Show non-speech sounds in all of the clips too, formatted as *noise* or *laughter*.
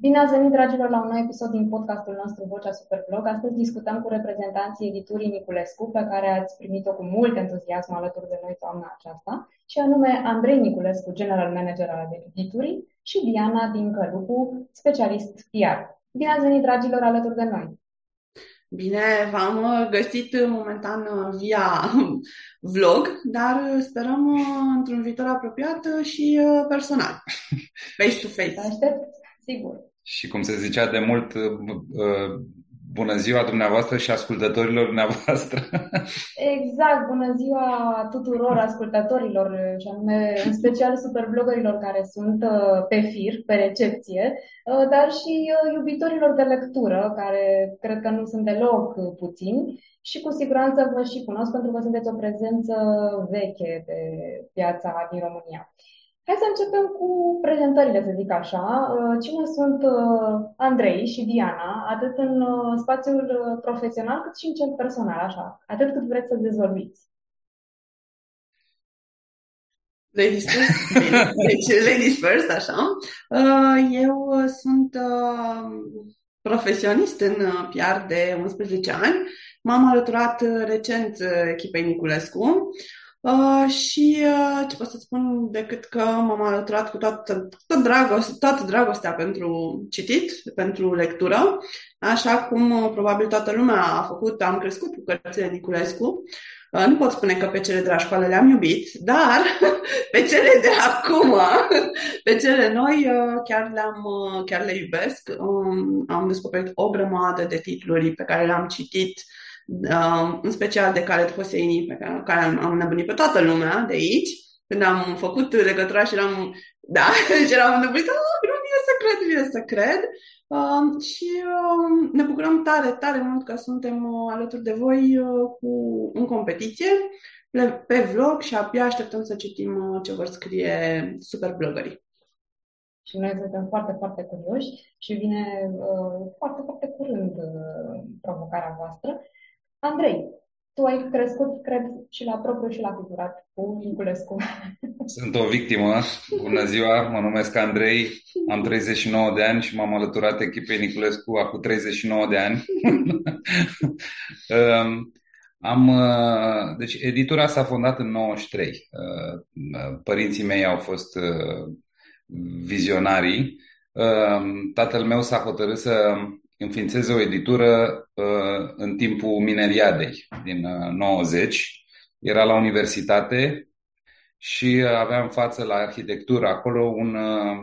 Bine ați venit, dragilor, la un nou episod din podcastul nostru Vocea Superblog. Astăzi discutăm cu reprezentanții editurii Niculescu, pe care ați primit-o cu mult entuziasm alături de noi toamna aceasta, și anume Andrei Niculescu, general manager al editurii, și Diana din Călupu, specialist PR. Bine ați venit, dragilor, alături de noi! Bine, v-am găsit momentan via vlog, dar sperăm într-un viitor apropiat și personal, *laughs* face-to-face. Aștept, sigur și cum se zicea de mult, uh, uh, bună ziua dumneavoastră și ascultătorilor dumneavoastră. Exact, bună ziua tuturor ascultătorilor și anume în special superblogărilor care sunt uh, pe fir, pe recepție, dar și iubitorilor de lectură, care cred că nu sunt deloc puțini și cu siguranță vă și cunosc pentru că sunteți o prezență veche pe piața din România. Hai să începem cu prezentările, să zic așa. Uh, cine sunt uh, Andrei și Diana, atât în uh, spațiul profesional cât și în cel personal, așa, atât cât vreți să dezvolviți. Ladies first? deci, *laughs* ladies first, așa. Eu sunt profesionist în PR de 11 ani. M-am alăturat recent echipei Niculescu. Uh, și uh, ce pot să spun decât că m-am alăturat cu toată, toată, dragoste, toată dragostea pentru citit, pentru lectură, așa cum uh, probabil toată lumea a făcut, am crescut cu cărțile Niculescu. Uh, nu pot spune că pe cele de la școală le-am iubit, dar *laughs* pe cele de acum, *laughs* pe cele noi, uh, chiar, le-am, uh, chiar le iubesc. Um, am descoperit o grămadă de titluri pe care le-am citit uh, în special de Khaled Hosseini, pe care, care am nebunit pe toată lumea de aici, când am făcut legătura și eram, da, *laughs* și eram nebunit, oh, nu vine să cred, vine să cred. Uh, și uh, ne bucurăm tare, tare mult că suntem uh, alături de voi uh, cu, în competiție pe vlog și abia așteptăm să citim uh, ce vor scrie super blogării. Și noi suntem foarte, foarte curioși și vine uh, foarte, foarte curând uh, provocarea voastră. Andrei, tu ai crescut, cred, și la propriu și la figurat cu Niculescu. Sunt o victimă. Bună ziua, mă numesc Andrei, am 39 de ani și m-am alăturat echipei Niculescu acum 39 de ani. Um, *laughs* am, uh, deci editura s-a fondat în 93. Uh, părinții mei au fost uh, vizionarii. Um, tatăl meu s-a hotărât să înființeze o editură uh, în timpul mineriadei din uh, 90. Era la universitate și avea în față la arhitectură acolo un uh,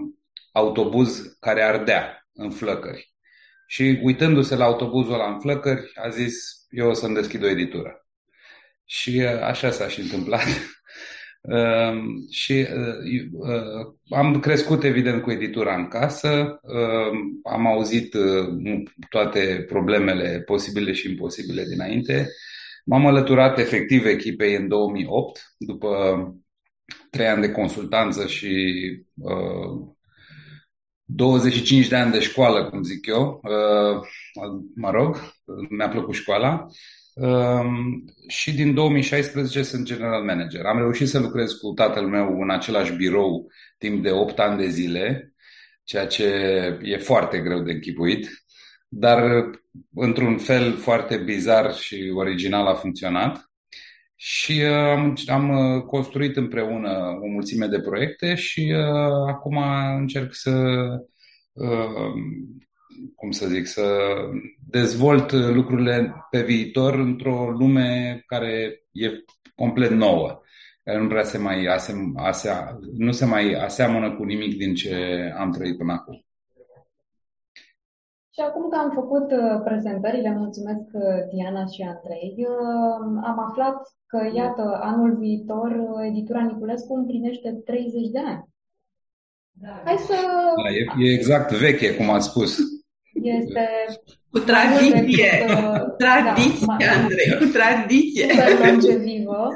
autobuz care ardea în flăcări. Și uitându-se la autobuzul ăla în flăcări, a zis, eu o să-mi deschid o editură. Și uh, așa s-a și întâmplat. *laughs* Ehm, și uh, uh, am crescut evident cu editura în casă, ehm, am auzit uh, toate problemele posibile și imposibile dinainte. M-am alăturat efectiv echipei în 2008, după trei ani de consultanță și 25 de ani de școală, cum zic eu. Mă rog, mi-a plăcut școala. Um, și din 2016 sunt general manager. Am reușit să lucrez cu tatăl meu în același birou timp de 8 ani de zile, ceea ce e foarte greu de închipuit, dar într-un fel foarte bizar și original a funcționat. Și uh, am, am construit împreună o mulțime de proiecte și uh, acum încerc să uh, cum să zic, să dezvolt lucrurile pe viitor într-o lume care e complet nouă, care nu prea se mai asem, asea, nu se mai aseamănă cu nimic din ce am trăit până acum. Și acum că am făcut uh, prezentările, mulțumesc uh, Diana și Andrei, uh, am aflat că, iată, anul viitor editura Niculescu împlinește 30 de ani. Da. Hai să... Da, e, e exact veche, cum ați spus. Este cu tradiție, cu tradiție, da, Andrei, cu tradiție. Super longevivă.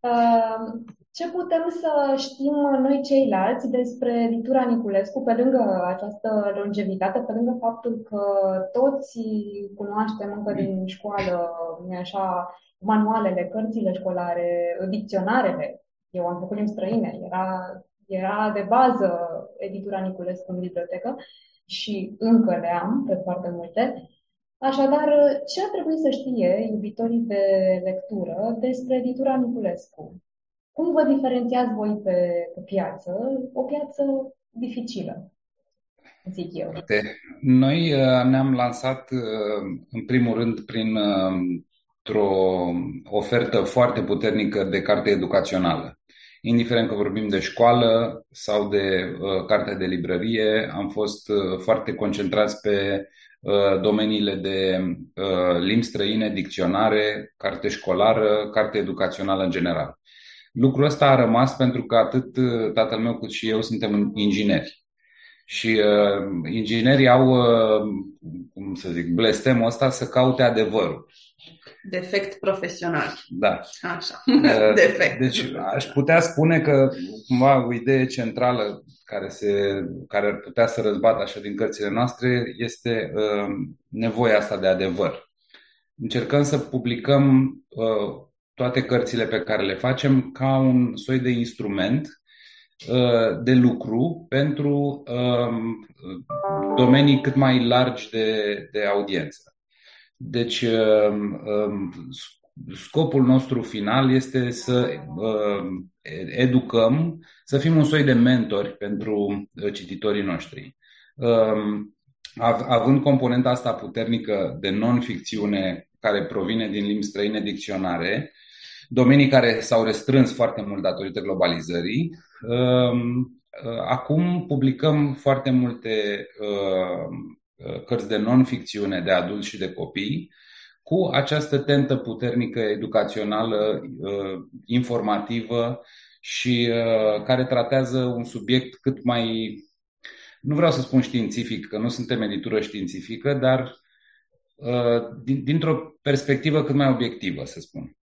Uh, ce putem să știm noi ceilalți despre editura Niculescu, pe lângă această longevitate, pe lângă faptul că toți cunoaștem încă din școală, așa, manualele, cărțile școlare, dicționarele. Eu am făcut limbi străine, era, era de bază editura Niculescu în bibliotecă. Și încă le am pe foarte multe. Așadar, ce ar trebui să știe iubitorii de lectură despre editura Niculescu? Cum vă diferențiați voi pe, pe piață? O piață dificilă, zic eu. Noi uh, ne-am lansat, uh, în primul rând, prin uh, o ofertă foarte puternică de carte educațională. Indiferent că vorbim de școală sau de uh, carte de librărie, am fost uh, foarte concentrați pe uh, domeniile de uh, limbi străine, dicționare, carte școlară, carte educațională în general. Lucrul ăsta a rămas pentru că atât uh, tatăl meu cât și eu suntem ingineri. Și uh, inginerii au, uh, cum să zic, blestemul ăsta să caute adevărul. Defect profesional. Da. Așa. Uh, *laughs* Defect. Deci aș putea spune că cumva o idee centrală care, se, care ar putea să răzbată așa din cărțile noastre este uh, nevoia asta de adevăr. Încercăm să publicăm uh, toate cărțile pe care le facem ca un soi de instrument uh, de lucru pentru um, domenii cât mai largi de, de audiență. Deci, um, um, scopul nostru final este să educăm, să fim un soi de mentori pentru uh, cititorii noștri. Având componenta asta puternică de non-ficțiune care provine din limbi străine dicționare, domenii care s-au restrâns foarte mult datorită globalizării. Um, uh, acum publicăm foarte multe uh, uh, cărți de non-ficțiune de adulți și de copii cu această tentă puternică educațională, informativă și care tratează un subiect cât mai, nu vreau să spun științific, că nu suntem editură științifică, dar dintr-o perspectivă cât mai obiectivă, să spun.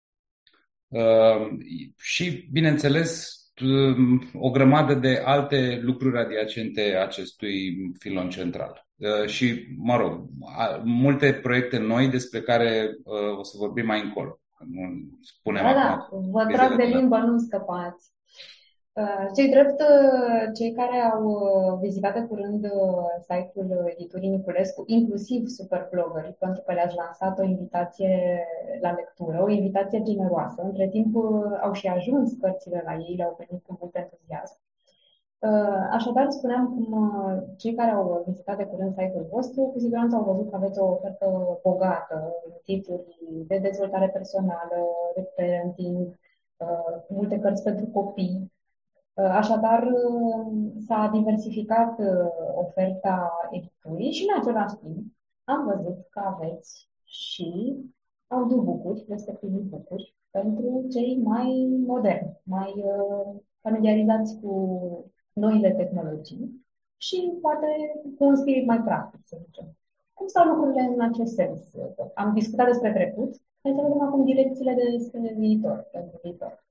Ehm, și, bineînțeles, ehm, o grămadă de alte lucruri adiacente acestui filon central. Ehm, și, mă rog, multe proiecte noi despre care o să vorbim mai încolo. Nu spunem da, da, vă trag de limbă, nu scăpați. Uh, cei drept, uh, cei care au uh, vizitat de curând site-ul editurii Niculescu, inclusiv superblogării, pentru că le-ați lansat o invitație la lectură, o invitație generoasă. Între timp au și ajuns cărțile la ei, le-au primit cu mult entuziasm. Așadar, spuneam cum cei care au vizitat de curând site-ul vostru, cu siguranță au văzut că aveți o ofertă bogată în titluri de dezvoltare personală, de parenting, multe cărți pentru copii, Uh, așadar, uh, s-a diversificat uh, oferta editurii și în același timp am văzut că aveți și audiobook-uri, respectiv bucuri, pentru cei mai moderni, mai familiarizați cu noile tehnologii și poate cu un spirit mai practic, să zicem. Cum stau lucrurile în acest sens? Am discutat despre trecut, hai să vedem acum direcțiile despre viitor, pentru viitor.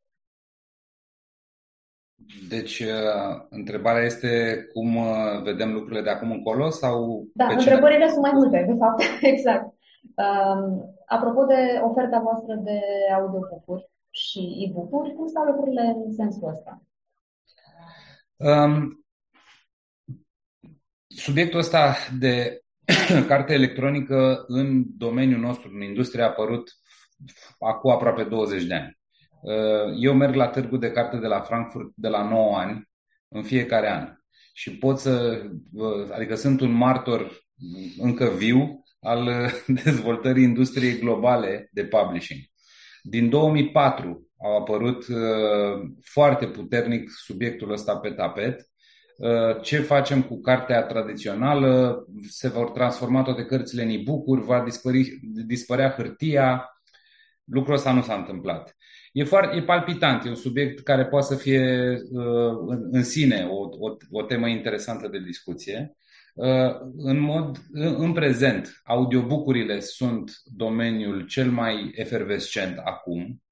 Deci, uh, întrebarea este cum uh, vedem lucrurile de acum încolo sau... Da, pe întrebările sunt mai multe, de fapt, *laughs* exact. Um, apropo de oferta voastră de audiobook și e-book-uri, cum stau lucrurile în sensul ăsta? Um, subiectul ăsta de *coughs* carte electronică în domeniul nostru, în industrie, a apărut acum aproape 20 de ani. Uh, eu merg la târgul de carte de la Frankfurt de la 9 ani, în fiecare an. Și pot să, uh, adică sunt un martor încă viu al *laughs* dezvoltării industriei globale de publishing. Din 2004 au apărut uh, foarte puternic subiectul ăsta pe tapet. Ce facem cu cartea tradițională? Se vor transforma toate cărțile în e-book-uri, va dispări, dispărea hârtia. Lucrul ăsta nu s-a întâmplat. E, foarte, e palpitant, e un subiect care poate să fie uh, în, în sine o, o, o temă interesantă de discuție. Uh, în mod, în, în prezent, audiobucurile sunt domeniul cel mai efervescent acum,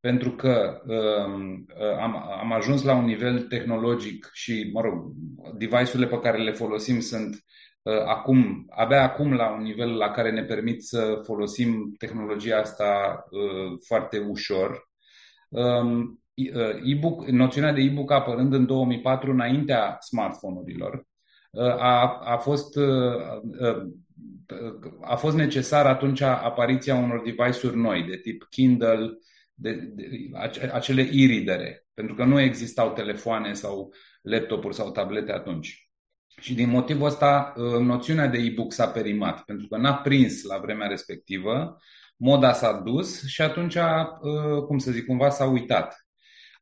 pentru că um, uh, am, am ajuns la un nivel tehnologic și, mă rog, device-urile pe care le folosim sunt uh, acum, abia acum la un nivel la care ne permit să folosim tehnologia asta uh, foarte ușor. Um, uh, e-book, noțiunea de e-book apărând în 2004 înaintea smartphone-urilor, a, a fost a fost necesar atunci apariția unor device-uri noi, de tip Kindle, de, de, acele e-readere, pentru că nu existau telefoane sau laptopuri sau tablete atunci. Și din motivul ăsta, noțiunea de e-book s-a perimat, pentru că n-a prins la vremea respectivă, moda s-a dus și atunci, cum să zic, cumva s-a uitat.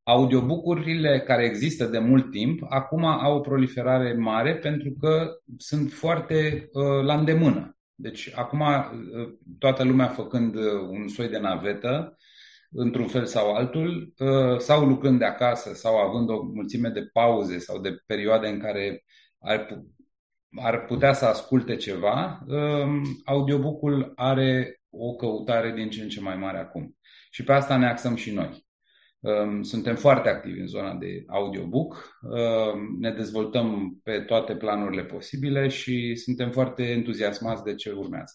Audiobook-urile care există de mult timp, acum au o proliferare mare pentru că sunt foarte la îndemână. Deci acum ă, toată lumea făcând ă, un soi de navetă, într-un fel sau altul, ă, sau lucrând de acasă, sau având o mulțime de pauze sau de perioade în care ar, ar putea să asculte ceva, audiobook-ul are o căutare din ce în ce mai mare acum. Și pe asta ne axăm și noi. Suntem foarte activi în zona de audiobook, ne dezvoltăm pe toate planurile posibile și suntem foarte entuziasmați de ce urmează.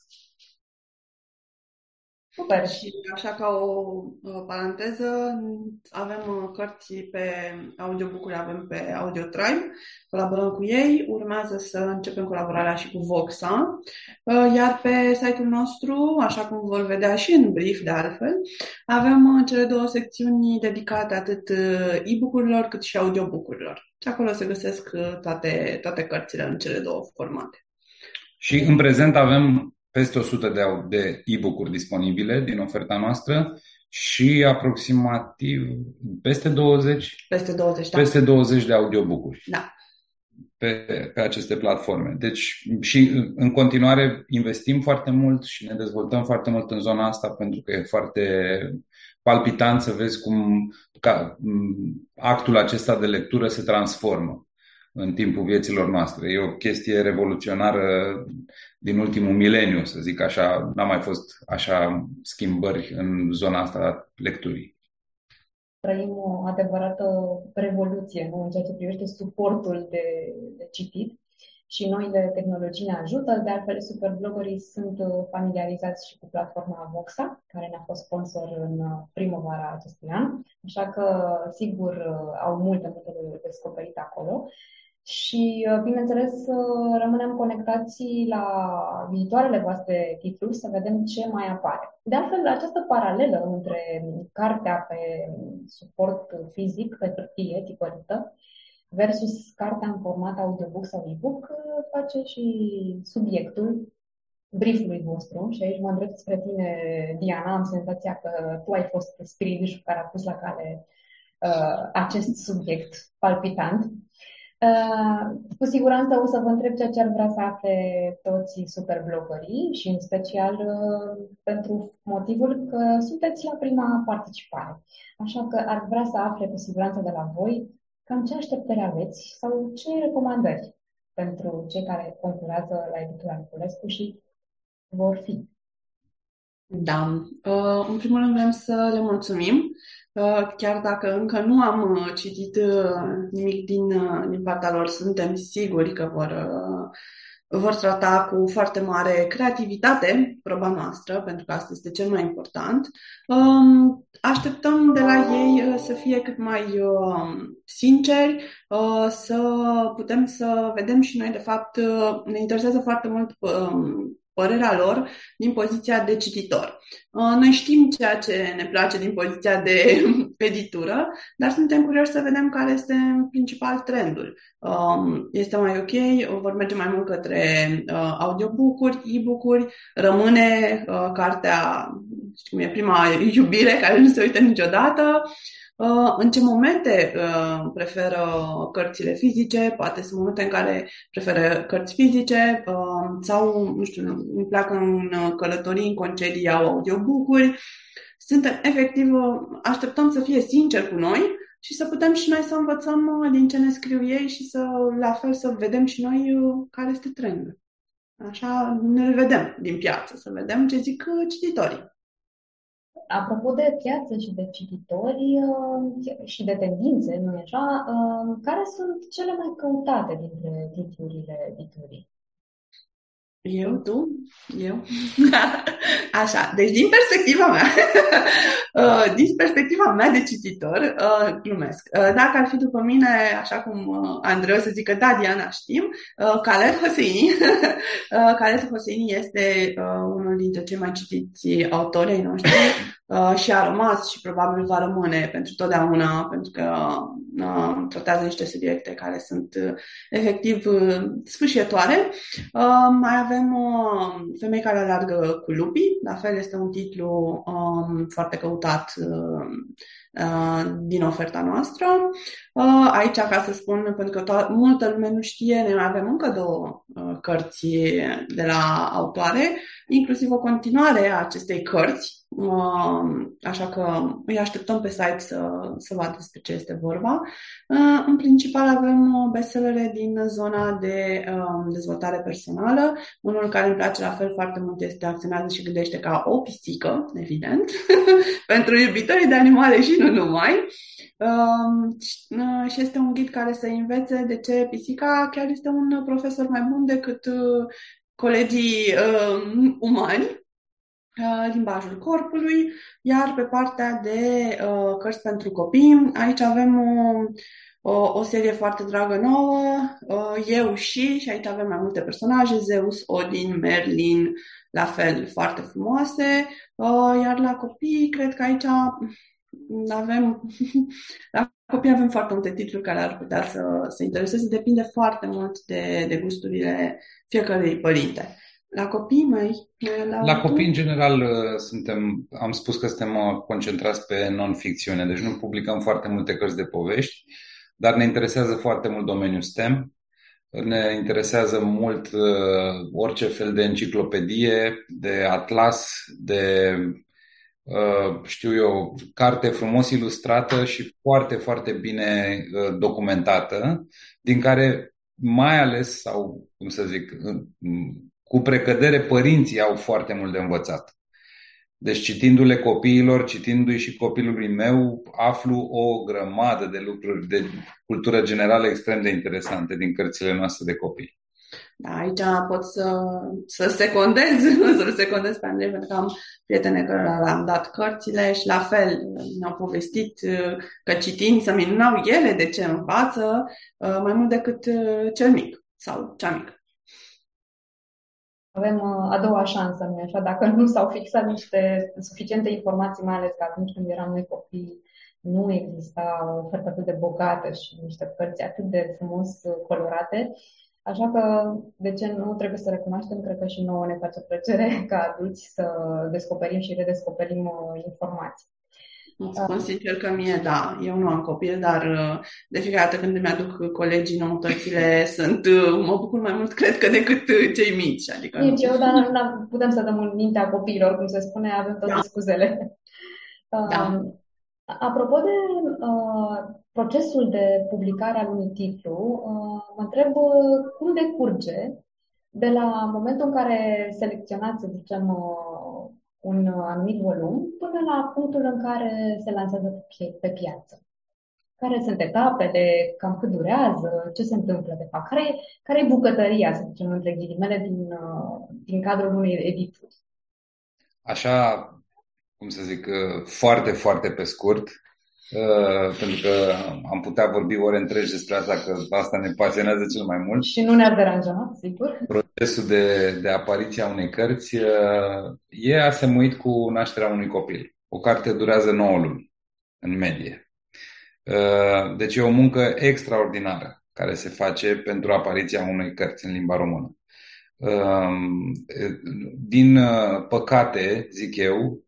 Super. Și așa ca o paranteză, avem uh, cărți pe audiobook avem pe Audio Tribe, colaborăm cu ei, urmează să începem colaborarea și cu Voxa, uh, iar pe site-ul nostru, așa cum vor vedea și în brief de altfel, avem uh, cele două secțiuni dedicate atât e-book-urilor cât și audiobook-urilor. Și acolo se găsesc toate, toate cărțile în cele două formate. Și în prezent avem peste 100 de, de e-book-uri disponibile din oferta noastră și aproximativ peste 20, peste 20, da. peste 20 de audiobook-uri. Da. Pe, pe aceste platforme. Deci și în continuare investim foarte mult și ne dezvoltăm foarte mult în zona asta pentru că e foarte palpitant să vezi cum ca, actul acesta de lectură se transformă în timpul vieților noastre. E o chestie revoluționară din ultimul mileniu, să zic așa. N-a mai fost așa schimbări în zona asta a lecturii. Trăim o adevărată revoluție nu? în ceea ce privește suportul de, de citit și noile tehnologii ne ajută. De altfel, superbloggerii sunt familiarizați și cu platforma Voxa, care ne-a fost sponsor în primăvara acestui an, așa că, sigur, au multe, multe de descoperit acolo și, uh, bineînțeles, rămânem conectați la viitoarele voastre titluri să vedem ce mai apare. De altfel, această paralelă între cartea pe suport fizic, pe hârtie tipărită, versus cartea în format audiobook sau e-book, face și subiectul briefului vostru și aici mă îndrept spre tine, Diana, am senzația că tu ai fost spiritul care a pus la cale uh, acest subiect palpitant. Uh, cu siguranță o să vă întreb ceea ce ar vrea să afle toți superblogării și în special uh, pentru motivul că sunteți la prima participare. Așa că ar vrea să afle cu siguranță de la voi cam ce așteptări aveți sau ce recomandări pentru cei care concurează la editura Niculescu și vor fi. Da. Uh, în primul rând vrem să le mulțumim Uh, chiar dacă încă nu am uh, citit uh, nimic din, din partea lor, suntem siguri că vor, vor trata cu foarte mare creativitate proba noastră, pentru că asta este cel mai important. Um, așteptăm de la ei să fie cât mai sinceri, să putem să vedem și noi, de fapt, ne interesează foarte mult um, părerea lor din poziția de cititor. Uh, noi știm ceea ce ne place din poziția de *laughs* editură, dar suntem curioși să vedem care este principal trendul. Um, este mai ok, vor merge mai mult către uh, audiobook-uri, e-book-uri, rămâne uh, cartea, știu cum e, prima iubire care nu se uită niciodată, Uh, în ce momente uh, preferă cărțile fizice, poate sunt momente în care preferă cărți fizice uh, sau, nu știu, îmi plac în călătorii, în concedii, au audiobook-uri. Suntem, efectiv, așteptăm să fie sinceri cu noi și să putem și noi să învățăm din ce ne scriu ei și să, la fel, să vedem și noi care este trendul. Așa ne vedem din piață, să vedem ce zic cititorii. Apropo de piață și de cititori uh, și de tendințe, nu așa, uh, care sunt cele mai căutate dintre titlurile editurii? Eu, tu, eu. *laughs* Așa, deci din perspectiva mea, *laughs* uh, din perspectiva mea de cititor, uh, glumesc. Uh, dacă ar fi după mine, așa cum Andrei o să zică, da, Diana, știm, Khaled Hosseini. *laughs* Khaled Hosseini este unul dintre cei mai citiți autori ai noștri și a rămas și probabil va rămâne pentru totdeauna, pentru că tratează niște subiecte care sunt efectiv sfârșietoare. Mai avem uh, Femei care alergă cu lupii, la fel este un titlu um, foarte căutat uh, uh, din oferta noastră. Uh, aici, ca să spun, pentru că to- multă lume nu știe, noi avem încă două uh, cărți de la autoare, inclusiv o continuare a acestei cărți, Um, așa că îi așteptăm pe site să, să vadă despre ce este vorba. Uh, în principal avem bestsellere din zona de um, dezvoltare personală. Unul care îmi place la fel foarte mult este Acționează și gândește ca o pisică, evident, *laughs* pentru iubitorii de animale și nu numai. Um, uh, și este un ghid care să învețe de ce pisica chiar este un profesor mai bun decât uh, colegii uh, umani Uh, limbajul corpului, iar pe partea de uh, cărți pentru copii, aici avem o, o, o serie foarte dragă nouă, uh, Eu și, și aici avem mai multe personaje, Zeus, Odin, Merlin, la fel, foarte frumoase, uh, iar la copii, cred că aici avem, *laughs* la copii avem foarte multe titluri care ar putea să se intereseze, depinde foarte mult de, de gusturile fiecărui părinte. La copii mai? La, la copii, în general, uh, suntem, am spus că suntem uh, concentrați pe non-ficțiune, deci nu publicăm foarte multe cărți de povești, dar ne interesează foarte mult domeniul STEM, ne interesează mult uh, orice fel de enciclopedie, de atlas, de, uh, știu eu, carte frumos ilustrată și foarte, foarte bine uh, documentată, din care mai ales, sau cum să zic, cu precădere, părinții au foarte mult de învățat. Deci citindu-le copiilor, citindu-i și copilului meu, aflu o grămadă de lucruri de cultură generală extrem de interesante din cărțile noastre de copii. Da, aici pot să, să secondez, *laughs* să secondez pe Andrei, pentru că am prietene care le-am dat cărțile și la fel ne-au povestit că citind să minunau ele de ce învață mai mult decât cel mic sau cea mică avem uh, a doua șansă, nu așa? Dacă nu s-au fixat niște suficiente informații, mai ales că atunci când eram noi copii, nu exista o ofertă atât de bogată și niște cărți atât de frumos uh, colorate. Așa că, de ce nu trebuie să recunoaștem, cred că și nouă ne face plăcere ca adulți să descoperim și redescoperim uh, informații. Îți spun sincer că mie, da, eu nu am copil, dar uh, de fiecare dată când îmi aduc colegii noutățile, *laughs* sunt, uh, mă bucur mai mult, cred că, decât uh, cei mici. Adică Nici eu, dar nu putem să dăm în mintea copiilor, cum se spune, avem toate da. scuzele. Da. Um, apropo de uh, procesul de publicare al unui titlu, uh, mă întreb cum decurge de la momentul în care selecționați, să zicem, uh, un anumit volum până la punctul în care se lansează pe piață. Care sunt etapele, cam cât durează, ce se întâmplă de fapt, care, care e bucătăria, să zicem, între ghilimele, din, din cadrul unei edituri. Așa, cum să zic, foarte, foarte pe scurt, Uh, pentru că am putea vorbi ore întregi despre asta, că asta ne pasionează cel mai mult. Și nu ne-ar deranja, sigur. Procesul de, de apariție a unei cărți uh, e asemuit cu nașterea unui copil. O carte durează 9 luni, în medie. Uh, deci e o muncă extraordinară care se face pentru apariția unei cărți în limba română. Din păcate, zic eu,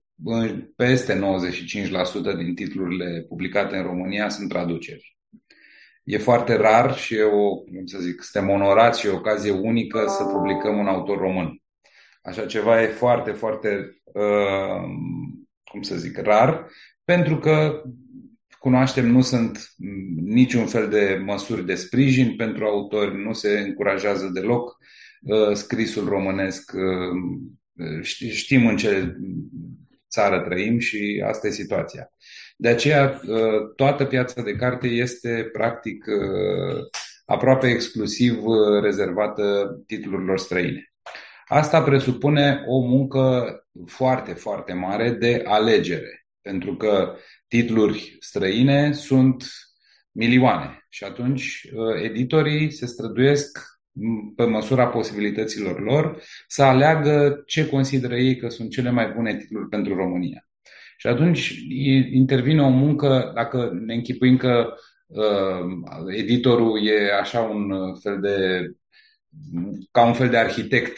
peste 95% din titlurile publicate în România sunt traduceri. E foarte rar și e o, cum să zic, suntem onorați și o ocazie unică să publicăm un autor român. Așa ceva e foarte, foarte, uh, cum să zic, rar, pentru că cunoaștem, nu sunt niciun fel de măsuri de sprijin pentru autori, nu se încurajează deloc uh, scrisul românesc. Uh, știm în ce țară trăim și asta e situația. De aceea, uh, toată piața de carte este practic uh, aproape exclusiv uh, rezervată titlurilor străine. Asta presupune o muncă foarte, foarte mare de alegere, pentru că titluri străine sunt milioane și atunci uh, editorii se străduiesc pe măsura posibilităților lor să aleagă ce consideră ei că sunt cele mai bune titluri pentru România. Și atunci intervine o muncă, dacă ne închipuim că uh, editorul e așa un fel de ca un fel de arhitect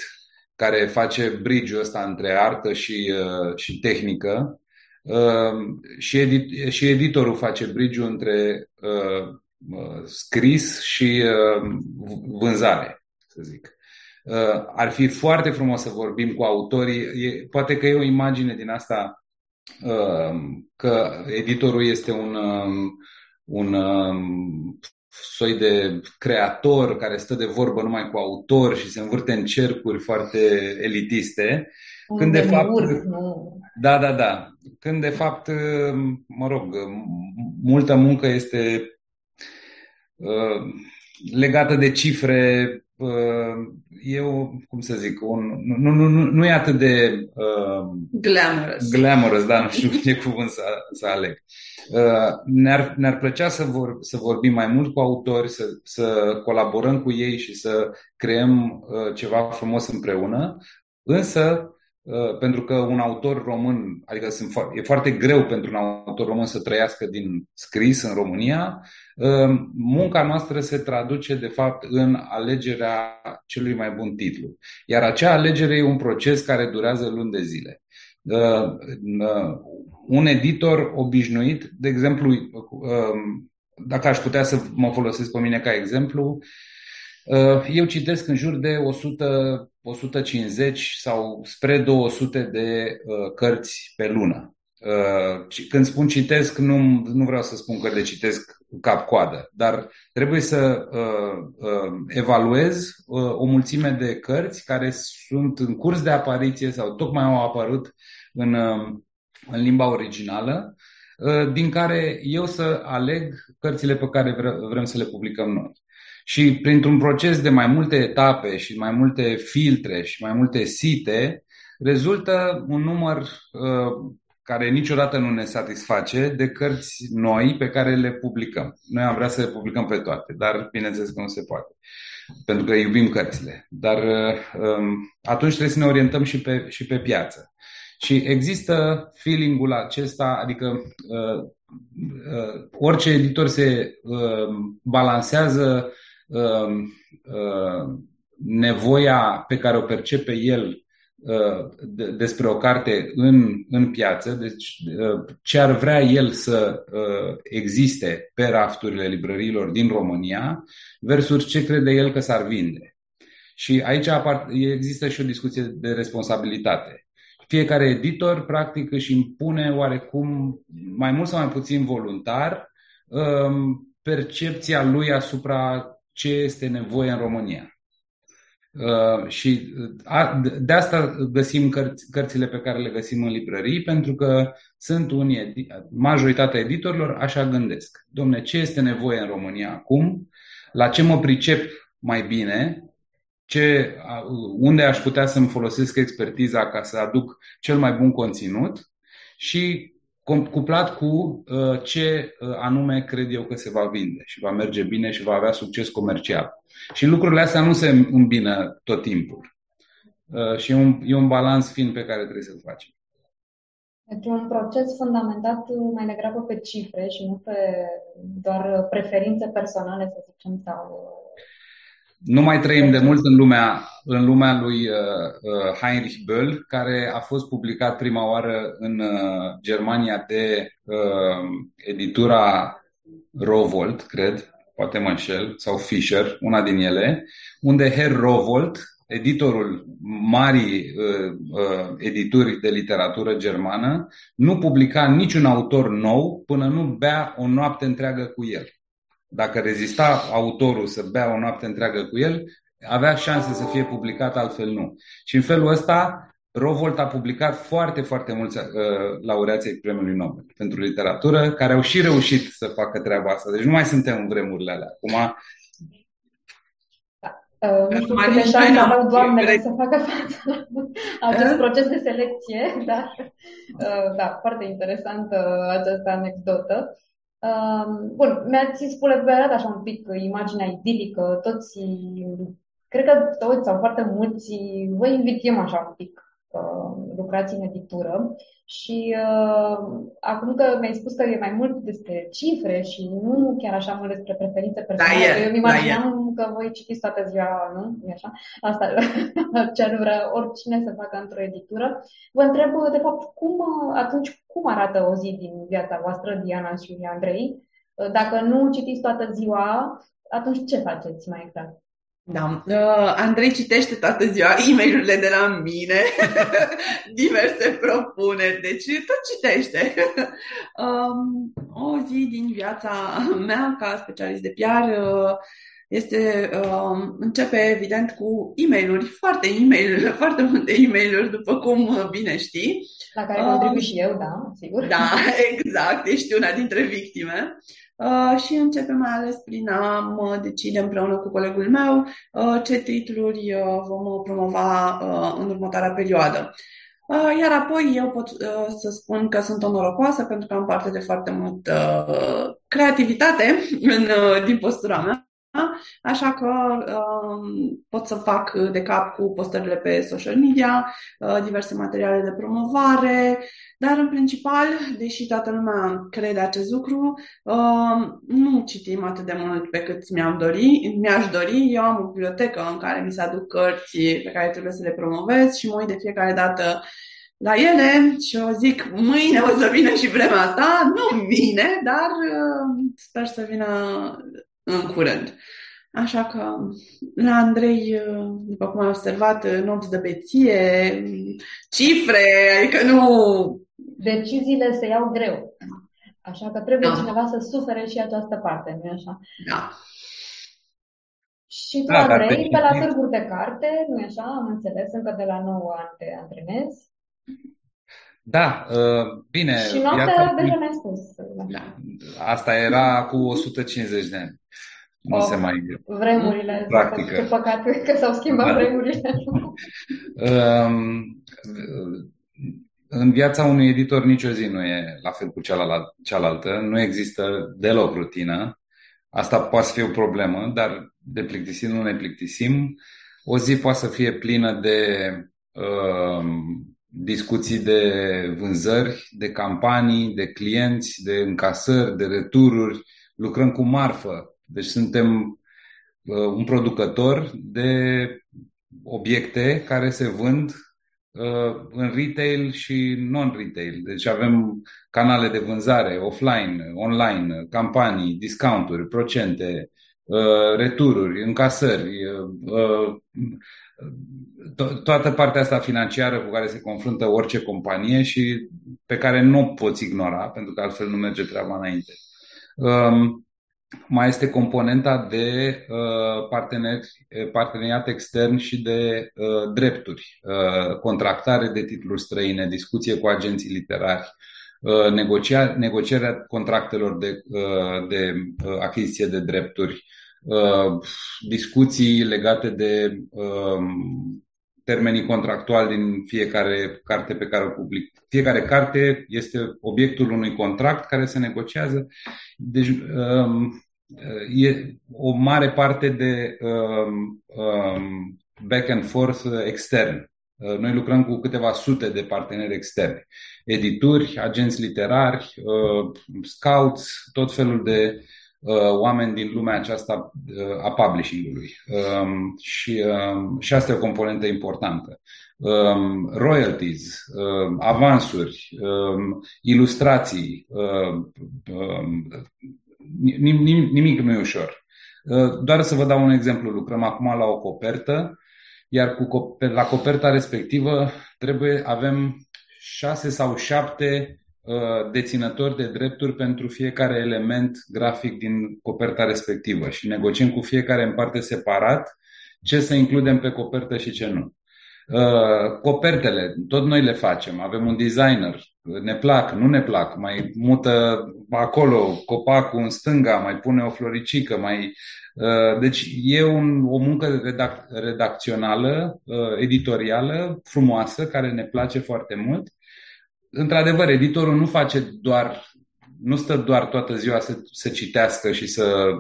care face bridge-ul ăsta între artă și, uh, și tehnică uh, și, edit, și editorul face bridge-ul între uh, uh, scris și uh, vânzare, să zic. Uh, ar fi foarte frumos să vorbim cu autorii. E, poate că e o imagine din asta uh, că editorul este un, um, un um, soi de creator care stă de vorbă numai cu autor și se învârte în cercuri foarte elitiste. Un când de fapt, nu. Da, da, da. Când de fapt, mă rog, multă muncă este uh, legată de cifre. Uh, eu, cum să zic, un, nu, nu, nu, nu e atât de uh, glamorous. Glamorous, da, nu știu ce cuvânt să, să aleg. Uh, Uh, ne-ar, ne-ar plăcea să, vor, să vorbim mai mult cu autori, să, să colaborăm cu ei și să creăm uh, ceva frumos împreună, însă uh, pentru că un autor român, adică sunt, e foarte greu pentru un autor român să trăiască din scris în România, munca noastră se traduce de fapt în alegerea celui mai bun titlu. Iar acea alegere e un proces care durează luni de zile un editor obișnuit, de exemplu, um, dacă aș putea să mă folosesc pe mine ca exemplu, uh, eu citesc în jur de 100, 150 sau spre 200 de uh, cărți pe lună. Uh, când spun citesc, nu, nu vreau să spun că le citesc cap-coadă, dar trebuie să evaluez o mulțime de cărți care sunt în curs de apariție sau tocmai au apărut în în limba originală, uh, din care eu să aleg cărțile pe care vrem să le publicăm noi. Și printr-un proces de mai multe etape și mai multe filtre și mai multe site, rezultă un număr uh, care niciodată nu ne satisface de cărți noi pe care le publicăm. Noi am vrea să le publicăm pe toate, dar bineînțeles că nu se poate, pentru că iubim cărțile. Dar uh, um, atunci trebuie să ne orientăm și pe, și pe piață. Și există feeling-ul acesta, adică uh, uh, orice editor se uh, balansează uh, uh, nevoia pe care o percepe el uh, de, despre o carte în, în piață, deci uh, ce ar vrea el să uh, existe pe rafturile librăriilor din România versus ce crede el că s-ar vinde. Și aici apar, există și o discuție de responsabilitate fiecare editor, practic, își impune oarecum, mai mult sau mai puțin voluntar, um, percepția lui asupra ce este nevoie în România. Uh, și de asta găsim cărți, cărțile pe care le găsim în librării, pentru că sunt unii, majoritatea editorilor așa gândesc. Domne, ce este nevoie în România acum? La ce mă pricep mai bine? ce, unde aș putea să-mi folosesc expertiza ca să aduc cel mai bun conținut și cuplat cu uh, ce uh, anume cred eu că se va vinde și va merge bine și va avea succes comercial. Și lucrurile astea nu se îmbină tot timpul. Uh, și e un, e un balans fin pe care trebuie să-l facem. Deci un proces fundamentat mai degrabă pe cifre și nu pe doar preferințe personale, să zicem, sau nu mai trăim de mult în lumea, în lumea lui uh, uh, Heinrich Böll, care a fost publicat prima oară în uh, Germania de uh, editura Rowold, cred, poate mă înșel, sau Fischer, una din ele, unde Herr Rowold, editorul marii uh, uh, edituri de literatură germană, nu publica niciun autor nou până nu bea o noapte întreagă cu el. Dacă rezista autorul să bea o noapte întreagă cu el, avea șanse să fie publicat, altfel nu. Și în felul ăsta, Rovolt a publicat foarte, foarte mulți uh, laureații ai Premiului Nobel pentru literatură, care au și reușit să facă treaba asta. Deci nu mai suntem în vremurile alea. Acum Uh, nu știu câte șanse aveau doamnele să facă față acest uh? proces de selecție, *laughs* dar uh, da, foarte interesantă această anecdotă. Uh, bun, mi-ați spulberat așa un pic imaginea idilică, toți, cred că toți sau foarte mulți vă invităm așa un pic lucrați în editură și uh, acum că mi-ai spus că e mai mult despre cifre și nu chiar așa mult despre preferințe da, personale, da, eu îmi imaginam da, că voi citiți toată ziua, nu? E așa? Asta *laughs* ce ar vrea oricine să facă într-o editură. Vă întreb, de fapt, cum atunci cum arată o zi din viața voastră, Diana și Andrei? Dacă nu citiți toată ziua, atunci ce faceți mai exact? Da. Uh, Andrei citește toată ziua *laughs* e mail de la mine, *laughs* diverse propuneri, deci tot citește. *laughs* um, o zi din viața mea ca specialist de PR uh, este, uh, începe evident cu e mail foarte e mail foarte multe e mail după cum bine știi. La care contribui uh, și eu, da, sigur. Da, exact, ești una dintre victime. Uh, și începem mai ales prin a mă decide împreună cu colegul meu uh, ce titluri uh, vom promova uh, în următoarea perioadă. Uh, iar apoi eu pot uh, să spun că sunt onorocoasă pentru că am parte de foarte multă creativitate *laughs* în, din postura mea Așa că um, pot să fac de cap cu postările pe social media, uh, diverse materiale de promovare, dar în principal, deși toată lumea crede acest lucru, um, nu citim atât de mult pe cât mi-am dori, mi-aș dori. Eu am o bibliotecă în care mi se aduc cărți pe care trebuie să le promovez și mă uit de fiecare dată la ele și o zic, mâine o să vină și vremea ta, nu vine, dar uh, sper să vină în curând. Așa că la Andrei, după cum am observat, nopți de beție, cifre, adică nu... Deciziile se iau greu. Așa că trebuie da. cineva să sufere și această parte, nu așa? Da. Și tu, da, Andrei, pe la târguri de carte, nu așa? Am înțeles, încă de la 9 ani te antrenezi. Da, uh, bine. Și noaptea deja mi-ai spus. Da. Asta era cu 150 de ani. Nu oh, se mai vremurile, practică. Ce păcat că s-au schimbat da. vremurile. um, în viața unui editor nicio zi nu e la fel cu cealaltă. Nu există deloc rutină. Asta poate fi o problemă, dar de plictisim nu ne plictisim. O zi poate să fie plină de uh, discuții de vânzări, de campanii, de clienți, de încasări, de retururi. Lucrăm cu marfă. Deci suntem uh, un producător de obiecte care se vând uh, în retail și non-retail. Deci avem canale de vânzare offline, online, campanii, discounturi, procente, uh, retururi, încasări, uh, to- toată partea asta financiară cu care se confruntă orice companie și pe care nu poți ignora, pentru că altfel nu merge treaba înainte. Um, mai este componenta de uh, parteneri, parteneriat extern și de uh, drepturi, uh, contractare de titluri străine, discuție cu agenții literari, uh, negocia, negocierea contractelor de, uh, de uh, achiziție de drepturi, uh, discuții legate de uh, termenii contractuali din fiecare carte pe care o public. Fiecare carte este obiectul unui contract care se negociază. Deci um, e o mare parte de um, um, back and forth extern. Uh, noi lucrăm cu câteva sute de parteneri externi, edituri, agenți literari, uh, scouts, tot felul de uh, oameni din lumea aceasta a publishing-ului. Um, și, și asta e o componentă importantă. royalties, avansuri, ilustrații, nimic, nimic nu e ușor. Uh, doar să vă dau un exemplu. Lucrăm acum la o copertă, iar cu, la coperta respectivă trebuie avem șase sau șapte uh, deținători de drepturi pentru fiecare element grafic din coperta respectivă și negociem cu fiecare în parte separat ce să includem pe copertă și ce nu. Uh, copertele, tot noi le facem. Avem un designer ne plac, nu ne plac, mai mută acolo copacul în stânga, mai pune o floricică, mai... Uh, deci e un, o muncă redac, redacțională, uh, editorială, frumoasă, care ne place foarte mult. Într-adevăr, editorul nu face doar nu stă doar toată ziua să, să citească și să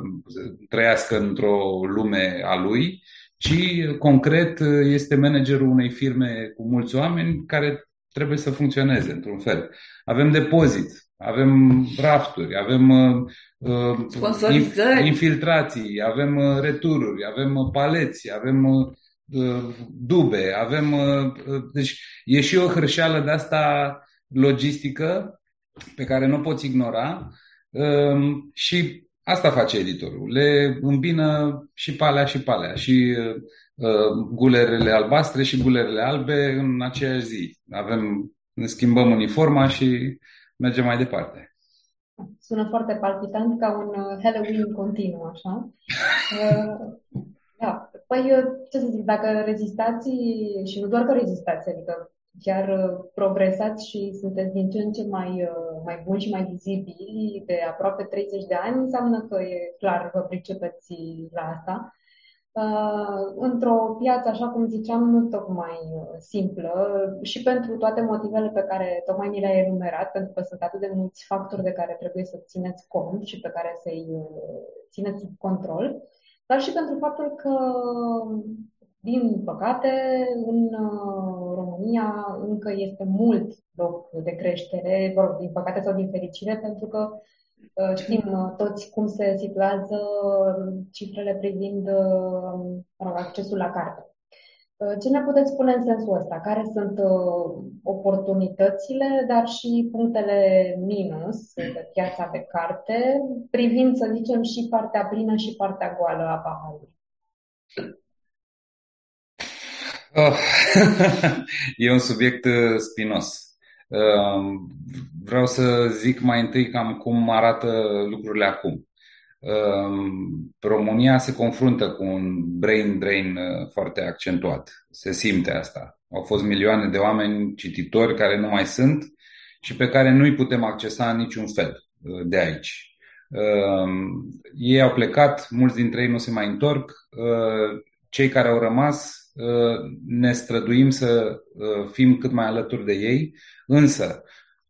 trăiască într-o lume a lui, ci concret este managerul unei firme cu mulți oameni care trebuie să funcționeze într-un fel. Avem depozit, avem rafturi, avem uh, infiltrații, avem uh, retururi, avem uh, paleți, avem uh, dube, avem. Uh, deci e și o hârșeală de asta logistică pe care nu poți ignora uh, și Asta face editorul. Le îmbină și palea și palea, și uh, gulerele albastre și gulerele albe în aceeași zi. Avem, ne schimbăm uniforma și mergem mai departe. Sună foarte palpitant ca un uh, Halloween continuu, așa. Uh, *laughs* da. Păi, uh, ce să zic, dacă rezistați, și nu doar că rezistați, adică chiar uh, progresați și sunteți din ce în ce mai, uh, mai buni și mai vizibili de aproape 30 de ani, înseamnă că e clar vă pricepeți la asta. Uh, într-o piață, așa cum ziceam, nu tocmai simplă și pentru toate motivele pe care tocmai mi le-ai enumerat, pentru că sunt atât de mulți factori de care trebuie să țineți cont și pe care să-i țineți sub control, dar și pentru faptul că din păcate, în uh, România încă este mult loc de creștere, din păcate sau din fericire, pentru că uh, știm uh, toți cum se situează cifrele privind accesul la carte. Ce ne puteți spune în sensul ăsta? Care sunt oportunitățile, dar și punctele minus de piața de carte, privind, să zicem, și partea plină și partea goală a paharului? Oh. *laughs* e un subiect uh, spinos. Um, vreau să zic mai întâi cam cum arată lucrurile acum. Um, România se confruntă cu un brain drain uh, foarte accentuat. Se simte asta. Au fost milioane de oameni cititori care nu mai sunt și pe care nu-i putem accesa în niciun fel uh, de aici. Ei au plecat, mulți dintre ei nu se mai întorc. Cei care au rămas Uh, ne străduim să uh, fim cât mai alături de ei, însă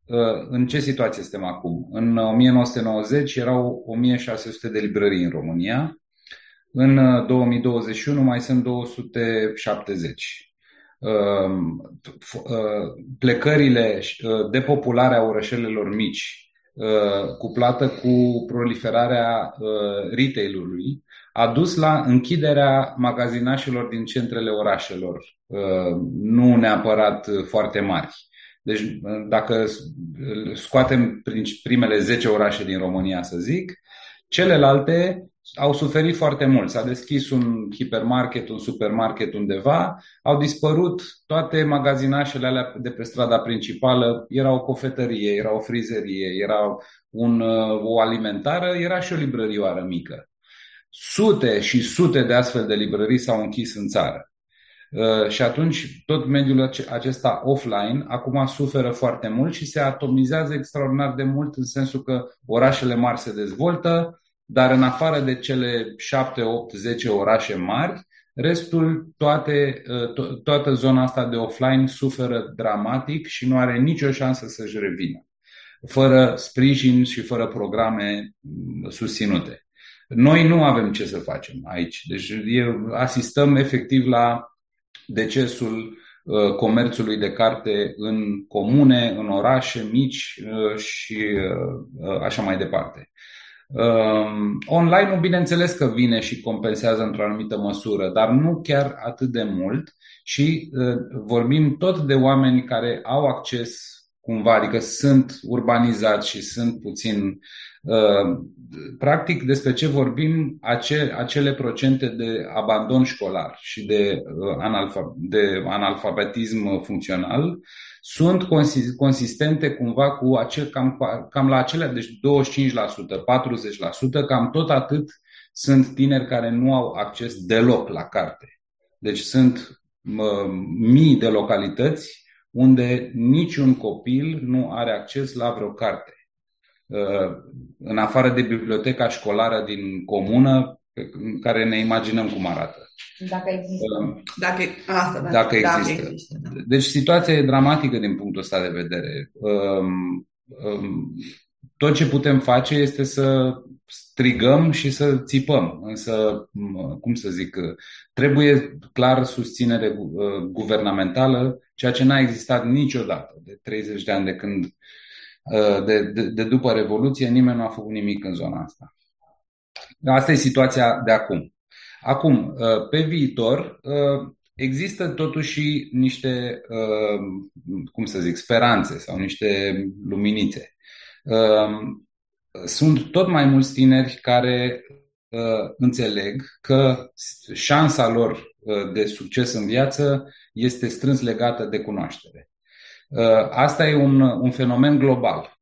uh, în ce situație suntem acum? În 1990 erau 1600 de librării în România, în 2021 mai sunt 270. Plecările, depopularea orășelelor mici, cuplată cu proliferarea retail-ului, a dus la închiderea magazinașelor din centrele orașelor, uh, nu neapărat foarte mari. Deci, uh, dacă scoatem primele 10 orașe din România, să zic, celelalte au suferit foarte mult. S-a deschis un hipermarket, un supermarket undeva, au dispărut toate magazinașele alea de pe strada principală, era o cofetărie, era o frizerie, era un, uh, o alimentară, era și o librărioară mică. Sute și sute de astfel de librării s-au închis în țară. Uh, și atunci tot mediul acesta offline acum suferă foarte mult și se atomizează extraordinar de mult în sensul că orașele mari se dezvoltă, dar în afară de cele 7, 8, 10 orașe mari, restul, toate, uh, to- toată zona asta de offline suferă dramatic și nu are nicio șansă să-și revină, fără sprijin și fără programe mm, susținute. Noi nu avem ce să facem aici. Deci asistăm efectiv la decesul uh, comerțului de carte în comune, în orașe mici uh, și uh, așa mai departe. Um, online-ul, bineînțeles că vine și compensează într-o anumită măsură, dar nu chiar atât de mult și vorbim tot de oameni care au acces cumva, adică sunt urbanizați și sunt puțin Uh, practic, despre ce vorbim, acele, acele procente de abandon școlar și de, uh, analfa, de analfabetism funcțional sunt consistente cumva cu acel, cam, cam la acelea, deci 25%, 40%, cam tot atât sunt tineri care nu au acces deloc la carte. Deci sunt mă, mii de localități unde niciun copil nu are acces la vreo carte. În afară de biblioteca școlară din comună, în care ne imaginăm cum arată. Dacă există. Dacă, asta, dacă, dacă există. Dacă există da. Deci situația e dramatică din punctul ăsta de vedere. Um, um, tot ce putem face este să strigăm și să țipăm. Însă, cum să zic, trebuie clar susținere uh, guvernamentală, ceea ce n-a existat niciodată de 30 de ani de când, uh, de, de, de după Revoluție, nimeni nu a făcut nimic în zona asta. Asta e situația de acum. Acum, uh, pe viitor, există totuși niște, cum să zic, speranțe sau niște luminițe. Ehm, sunt tot mai mulți tineri care uh, înțeleg că șansa lor uh, de succes în viață este strâns legată de cunoaștere. Uh, asta e un, un fenomen global.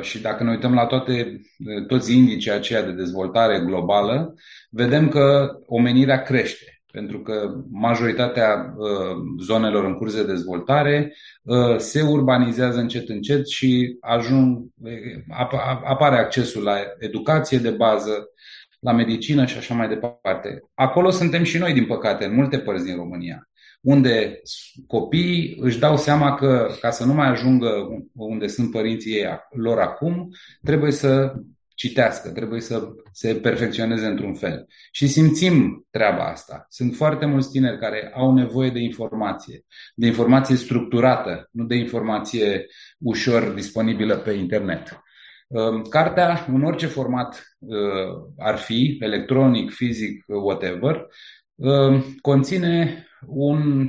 Și dacă ne uităm la toate, toți indicii aceia de dezvoltare globală, vedem că omenirea crește pentru că majoritatea uh, zonelor în curs de dezvoltare uh, se urbanizează încet încet și ajung, apare accesul la educație de bază, la medicină și așa mai departe. Acolo suntem și noi, din păcate, în multe părți din România, unde copiii își dau seama că ca să nu mai ajungă unde sunt părinții ei lor acum, trebuie să citească, trebuie să se perfecționeze într-un fel. Și simțim treaba asta. Sunt foarte mulți tineri care au nevoie de informație, de informație structurată, nu de informație ușor disponibilă pe internet. Um, cartea, în orice format uh, ar fi, electronic, fizic, whatever, um, conține un,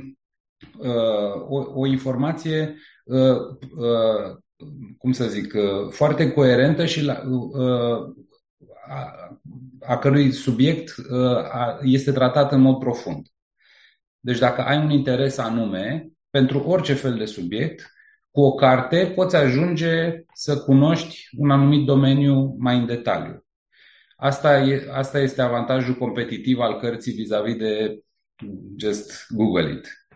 uh, o, o informație uh, cum să zic, uh, foarte coerentă și la, uh, a, a cărui subiect uh, este tratat în mod profund. Deci dacă ai un interes anume, pentru orice fel de subiect, cu o carte poți ajunge să cunoști un anumit domeniu mai în detaliu. Asta, e, asta este avantajul competitiv al cărții vis-a-vis de just Google it.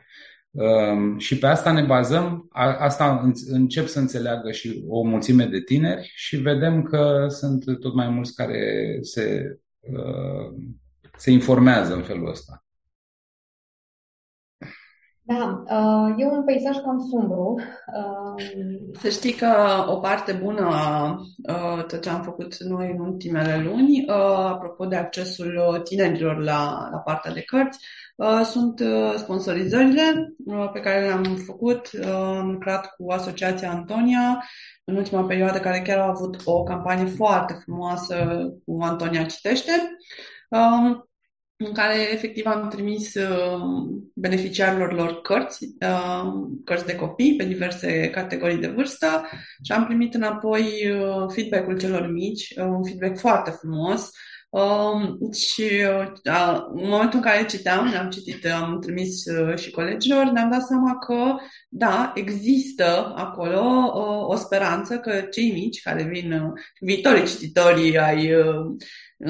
Um, și pe asta ne bazăm, asta încep să înțeleagă și o mulțime de tineri și vedem că sunt tot mai mulți care se, uh, se informează în felul ăsta. Da, uh, e un peisaj cam sumbru. Uh, să știi că o parte bună a tot ce am făcut noi în ultimele luni, apropo de accesul tinerilor la, la partea de cărți, sunt sponsorizările pe care le-am făcut. Am lucrat cu Asociația Antonia în ultima perioadă, care chiar a avut o campanie foarte frumoasă cu Antonia Citește în care efectiv am trimis uh, beneficiarilor lor cărți, uh, cărți de copii pe diverse categorii de vârstă și am primit înapoi uh, feedback-ul celor mici, un feedback foarte frumos. Um, și în momentul în care citeam, am citit, am trimis și colegilor, ne-am dat seama că, da, există acolo o speranță că cei mici care vin, viitorii cititori ai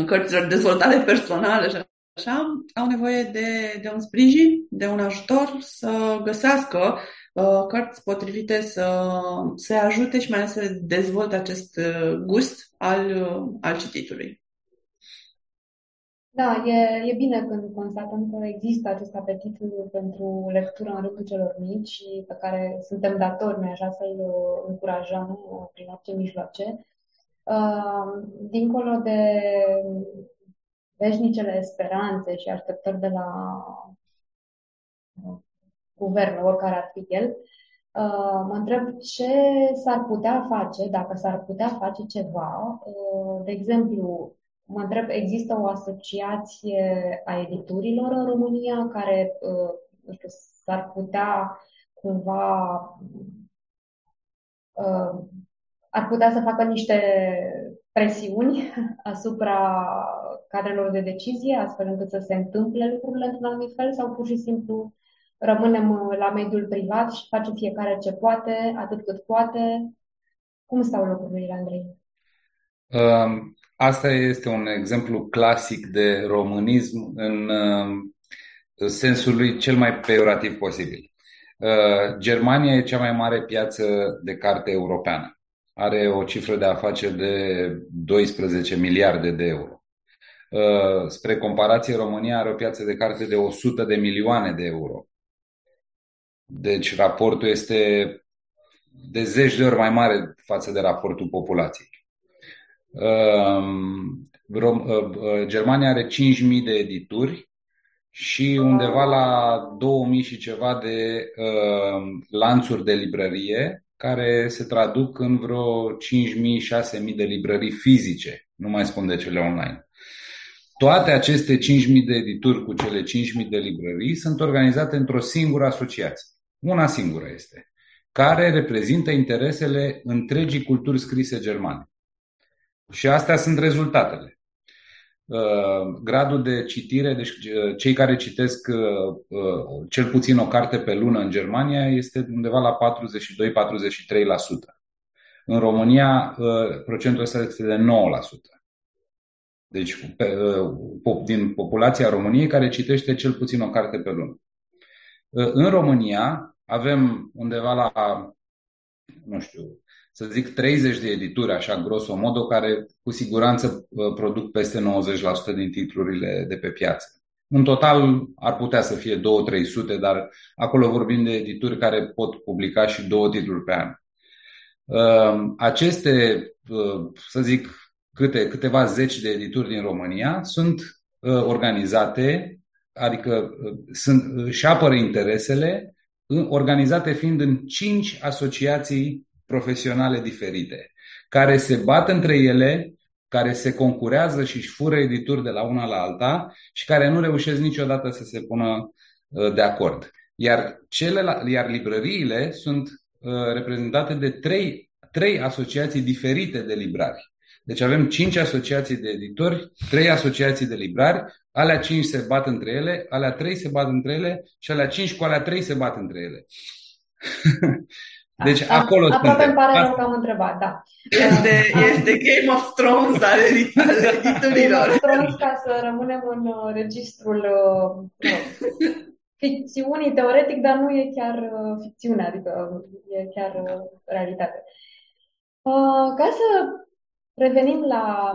cărților de dezvoltare personală și așa, au nevoie de, de un sprijin, de un ajutor să găsească uh, cărți potrivite să se ajute și mai ales să dezvolte acest uh, gust al, uh, al cititului. Da, e, e bine când constatăm că există acest apetit pentru lectură în rândul celor mici și pe care suntem datori, noi așa, să-i uh, încurajăm uh, prin orice mijloace. Uh, dincolo de veșnicele speranțe și așteptări de la uh, guvern, oricare ar fi el, uh, mă întreb ce s-ar putea face, dacă s-ar putea face ceva. Uh, de exemplu, mă întreb, există o asociație a editurilor în România care, nu știu, s-ar putea cumva ar putea să facă niște presiuni *laughs* asupra cadrelor de decizie, astfel încât să se întâmple lucrurile într-un anumit fel, sau pur și simplu rămânem uh, la mediul privat și face fiecare ce poate, atât cât poate. Cum stau lucrurile, Andrei? Um, asta este un exemplu clasic de românism în um, sensul lui cel mai peorativ posibil. Germania e cea mai mare piață de carte europeană. Are o cifră de afaceri de 12 miliarde de euro. Spre comparație, România are o piață de carte de 100 de milioane de euro. Deci raportul este de zeci de ori mai mare față de raportul populației. Germania are 5.000 de edituri și undeva la 2000 și ceva de uh, lanțuri de librărie care se traduc în vreo 5.000-6.000 de librării fizice, nu mai spun de cele online. Toate aceste 5.000 de edituri cu cele 5.000 de librării sunt organizate într-o singură asociație. Una singură este, care reprezintă interesele întregii culturi scrise germane. Și astea sunt rezultatele. Uh, gradul de citire, deci uh, cei care citesc uh, cel puțin o carte pe lună în Germania este undeva la 42-43%. În România procentul ăsta este de 9%. Deci din populația României care citește cel puțin o carte pe lună. În România avem undeva la, nu știu, să zic 30 de edituri, așa grosomodo, care cu siguranță uh, produc peste 90% din titlurile de pe piață. În total ar putea să fie 2-300, dar acolo vorbim de edituri care pot publica și două titluri pe an. Uh, aceste, uh, să zic, câte, câteva zeci de edituri din România sunt organizate, adică sunt, și apără interesele, organizate fiind în cinci asociații profesionale diferite, care se bat între ele, care se concurează și își fură edituri de la una la alta și care nu reușesc niciodată să se pună uh, de acord. Iar, cele, iar librăriile sunt uh, reprezentate de trei, trei asociații diferite de librari. Deci avem cinci asociații de editori, trei asociații de librari, alea cinci se bat între ele, alea trei se bat între ele și alea cinci cu alea trei se bat între ele. *laughs* Deci a, acolo Aproape îmi pare rău că am întrebat, da. Este, este Game of Thrones al *laughs* editurilor. Game of Thrones ca să rămânem în uh, registrul uh, *laughs* ficțiunii teoretic, dar nu e chiar uh, ficțiune, adică e chiar uh, realitate. Uh, ca să revenim la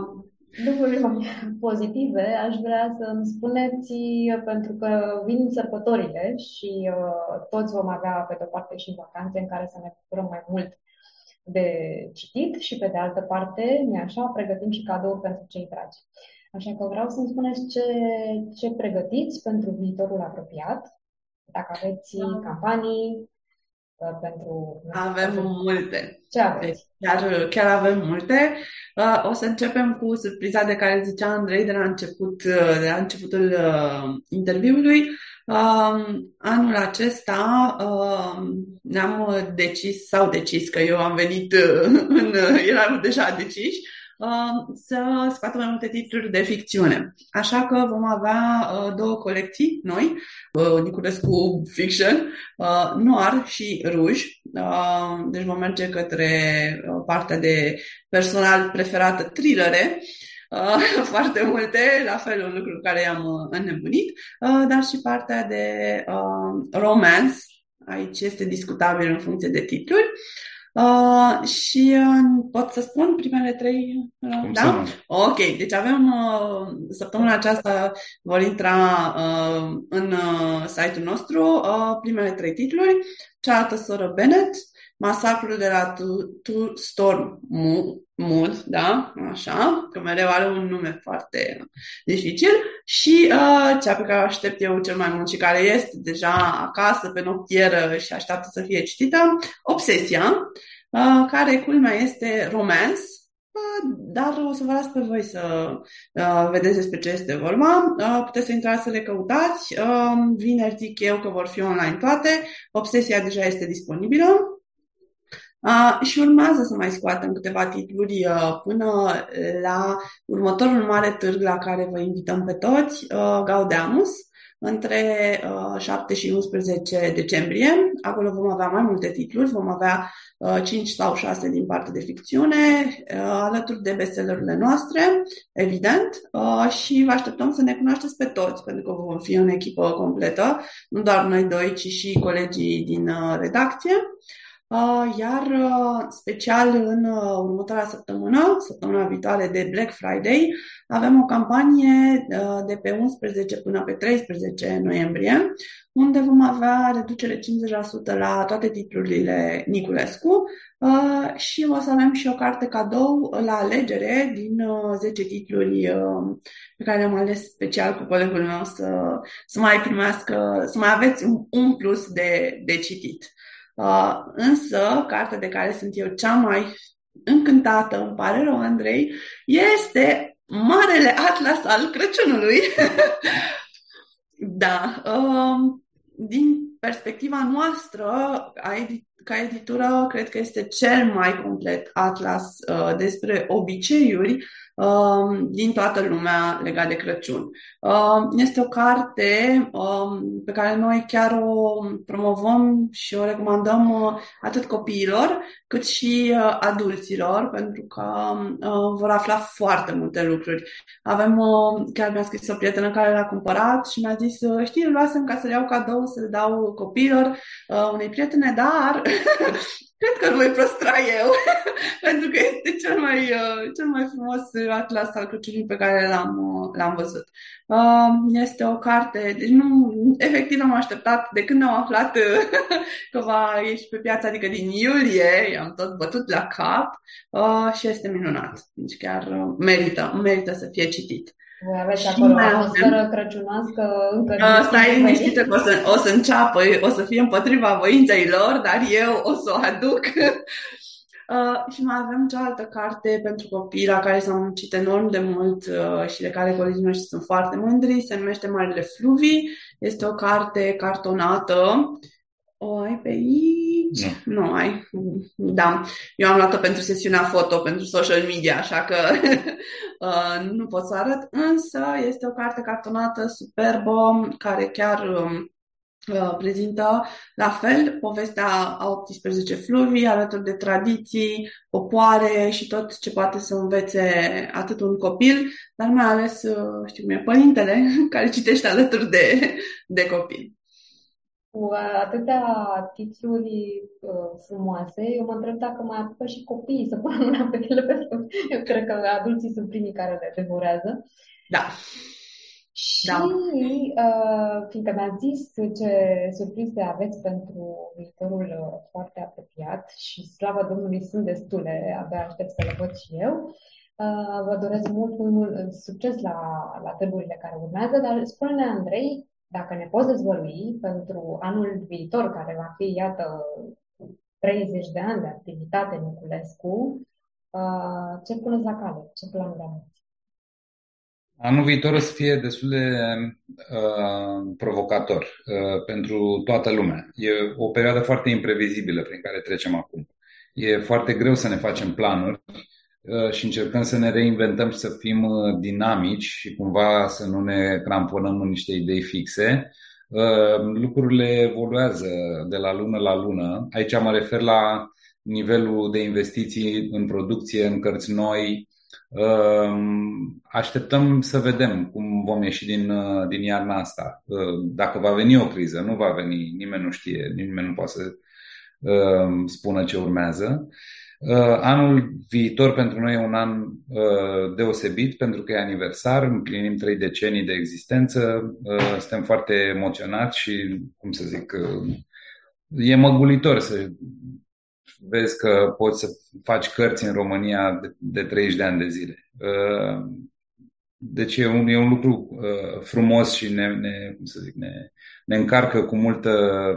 lucruri mai *laughs* pozitive, aș vrea să îmi spuneți, pentru că vin sărbătorile și uh, toți vom avea pe de-o parte și vacanțe în care să ne bucurăm mai mult de citit și pe de altă parte, ne așa, pregătim și cadouri pentru cei dragi. Așa că vreau să-mi spuneți ce, ce pregătiți pentru viitorul apropiat, dacă aveți da. campanii, uh, pentru... Avem multe. Ce aveți? Deci, chiar, chiar avem multe. Uh, o să începem cu surpriza de care zicea Andrei de la, început, uh, de la începutul uh, interviului. Uh, anul acesta uh, ne-am decis, sau decis, că eu am venit uh, *laughs* în, eram deja deciși, uh, să scoată mai multe titluri de ficțiune. Așa că vom avea uh, două colecții noi, uh, Niculescu Fiction, uh, Noir și Rouge. Uh, deci vom merge către uh, partea de personal preferată thrillere, Uh, *laughs* foarte multe, la fel un lucru care i-am uh, înnebunit, uh, dar și partea de uh, romance, aici este discutabil în funcție de titluri. Uh, și uh, pot să spun primele trei? Uh, da? Ok, deci avem uh, săptămâna aceasta vor intra uh, în uh, site-ul nostru uh, primele trei titluri. Cealaltă soră Bennett, Masacrul de la Storm Mood, da? Așa, că mereu are un nume foarte dificil. Și uh, cea pe care o aștept eu cel mai mult și care este deja acasă pe noptieră și așteaptă să fie citită, Obsesia, uh, care culmea este romance, uh, dar o să vă las pe voi să uh, vedeți despre ce este vorba. Uh, puteți să intrați să le căutați. Uh, vineri zic eu că vor fi online toate. Obsesia deja este disponibilă. Uh, și urmează să mai scoatem câteva titluri uh, până la următorul mare târg la care vă invităm pe toți, uh, Gaudeamus, între uh, 7 și 11 decembrie. Acolo vom avea mai multe titluri, vom avea uh, 5 sau 6 din partea de ficțiune, uh, alături de bestsellerurile noastre, evident, uh, și vă așteptăm să ne cunoașteți pe toți, pentru că vom fi în echipă completă, nu doar noi doi, ci și colegii din uh, redacție. Uh, iar uh, special în uh, următoarea săptămână, săptămâna viitoare de Black Friday, avem o campanie de pe 11 până pe 13 noiembrie, unde vom avea reducere 50% la toate titlurile Niculescu și o să avem și o carte cadou la alegere din 10 titluri pe care le-am ales special cu colegul meu să, să mai primească, să mai aveți un, un plus de, de citit. Uh, însă, cartea de care sunt eu cea mai încântată, îmi pare rău, Andrei, este Marele Atlas al Crăciunului. *laughs* da. Uh, din perspectiva noastră, ca editură, cred că este cel mai complet atlas uh, despre obiceiuri Um, din toată lumea legat de Crăciun. Um, este o carte um, pe care noi chiar o promovăm și o recomandăm uh, atât copiilor cât și uh, adulților, pentru că uh, vor afla foarte multe lucruri. Avem, chiar mi-a scris o prietenă care l-a cumpărat și mi-a zis, știi, îl luasem ca să le iau cadou, să le dau copiilor unei prietene, dar *laughs* Cred că îl voi păstra eu, *laughs* pentru că este cel mai, uh, cel mai frumos atlas al Crăciunului pe care l-am, uh, l-am văzut. Uh, este o carte, deci nu, efectiv am așteptat de când am aflat *laughs* că va ieși pe piață, adică din iulie, i-am tot bătut la cap și este minunat. Deci chiar merită, merită să fie citit. Voi aveți acolo o atmosferă crăciunoască încă uh, Stai liniștită că o să, o să înceapă, o să fie împotriva voinței lor, dar eu o să o aduc. *laughs* Uh, și mai avem cealaltă carte pentru copii la care s-au muncit enorm de mult uh, și de care colegii noștri sunt foarte mândri. Se numește Marile Fluvii. Este o carte cartonată. O ai pe aici? Nu. nu ai. Da. Eu am luat-o pentru sesiunea foto, pentru social media, așa că *laughs* uh, nu pot să arăt, însă este o carte cartonată superbă, care chiar um, uh, prezintă la fel povestea a 18 fluvii, alături de tradiții, popoare și tot ce poate să învețe atât un copil, dar mai ales, uh, știu cum e, părintele *laughs* care citește alături de, de copil cu atâtea titluri uh, frumoase, eu mă întreb dacă mai apucă și copiii să pună mâna pe ele, pentru că eu cred că adulții sunt primii care le devorează. Da. Și, da. uh, fiindcă mi-a zis ce surprize aveți pentru viitorul uh, foarte apropiat și slavă Domnului sunt destule, abia aștept să le văd și eu, uh, vă doresc mult, mult, mult succes la, la treburile care urmează, dar spune-ne, Andrei, dacă ne poți dezvălui pentru anul viitor, care va fi, iată, 30 de ani de activitate Niculescu, uh, ce puneți la cale? Ce plan de aveți? Anul viitor o să fie destul de uh, provocator uh, pentru toată lumea. E o perioadă foarte imprevizibilă prin care trecem acum. E foarte greu să ne facem planuri Uh, și încercăm să ne reinventăm și să fim uh, dinamici și cumva să nu ne cramponăm în niște idei fixe. Uh, lucrurile evoluează de la lună la lună. Aici mă refer la nivelul de investiții în producție, în cărți noi. Așteptăm să vedem cum vom ieși din, din iarna asta. Dacă va veni o criză, nu va veni, nimeni nu știe, nimeni nu poate să spună ce urmează. Uh, anul viitor pentru noi e un an uh, deosebit pentru că e aniversar, împlinim trei decenii de existență, uh, suntem foarte emoționați și, cum să zic, e măgulitor să vezi că poți să faci cărți în România de, de 30 de ani de zile. Deci e un, e un lucru frumos și ne, ne, cum să zic, ne, ne încarcă cu multă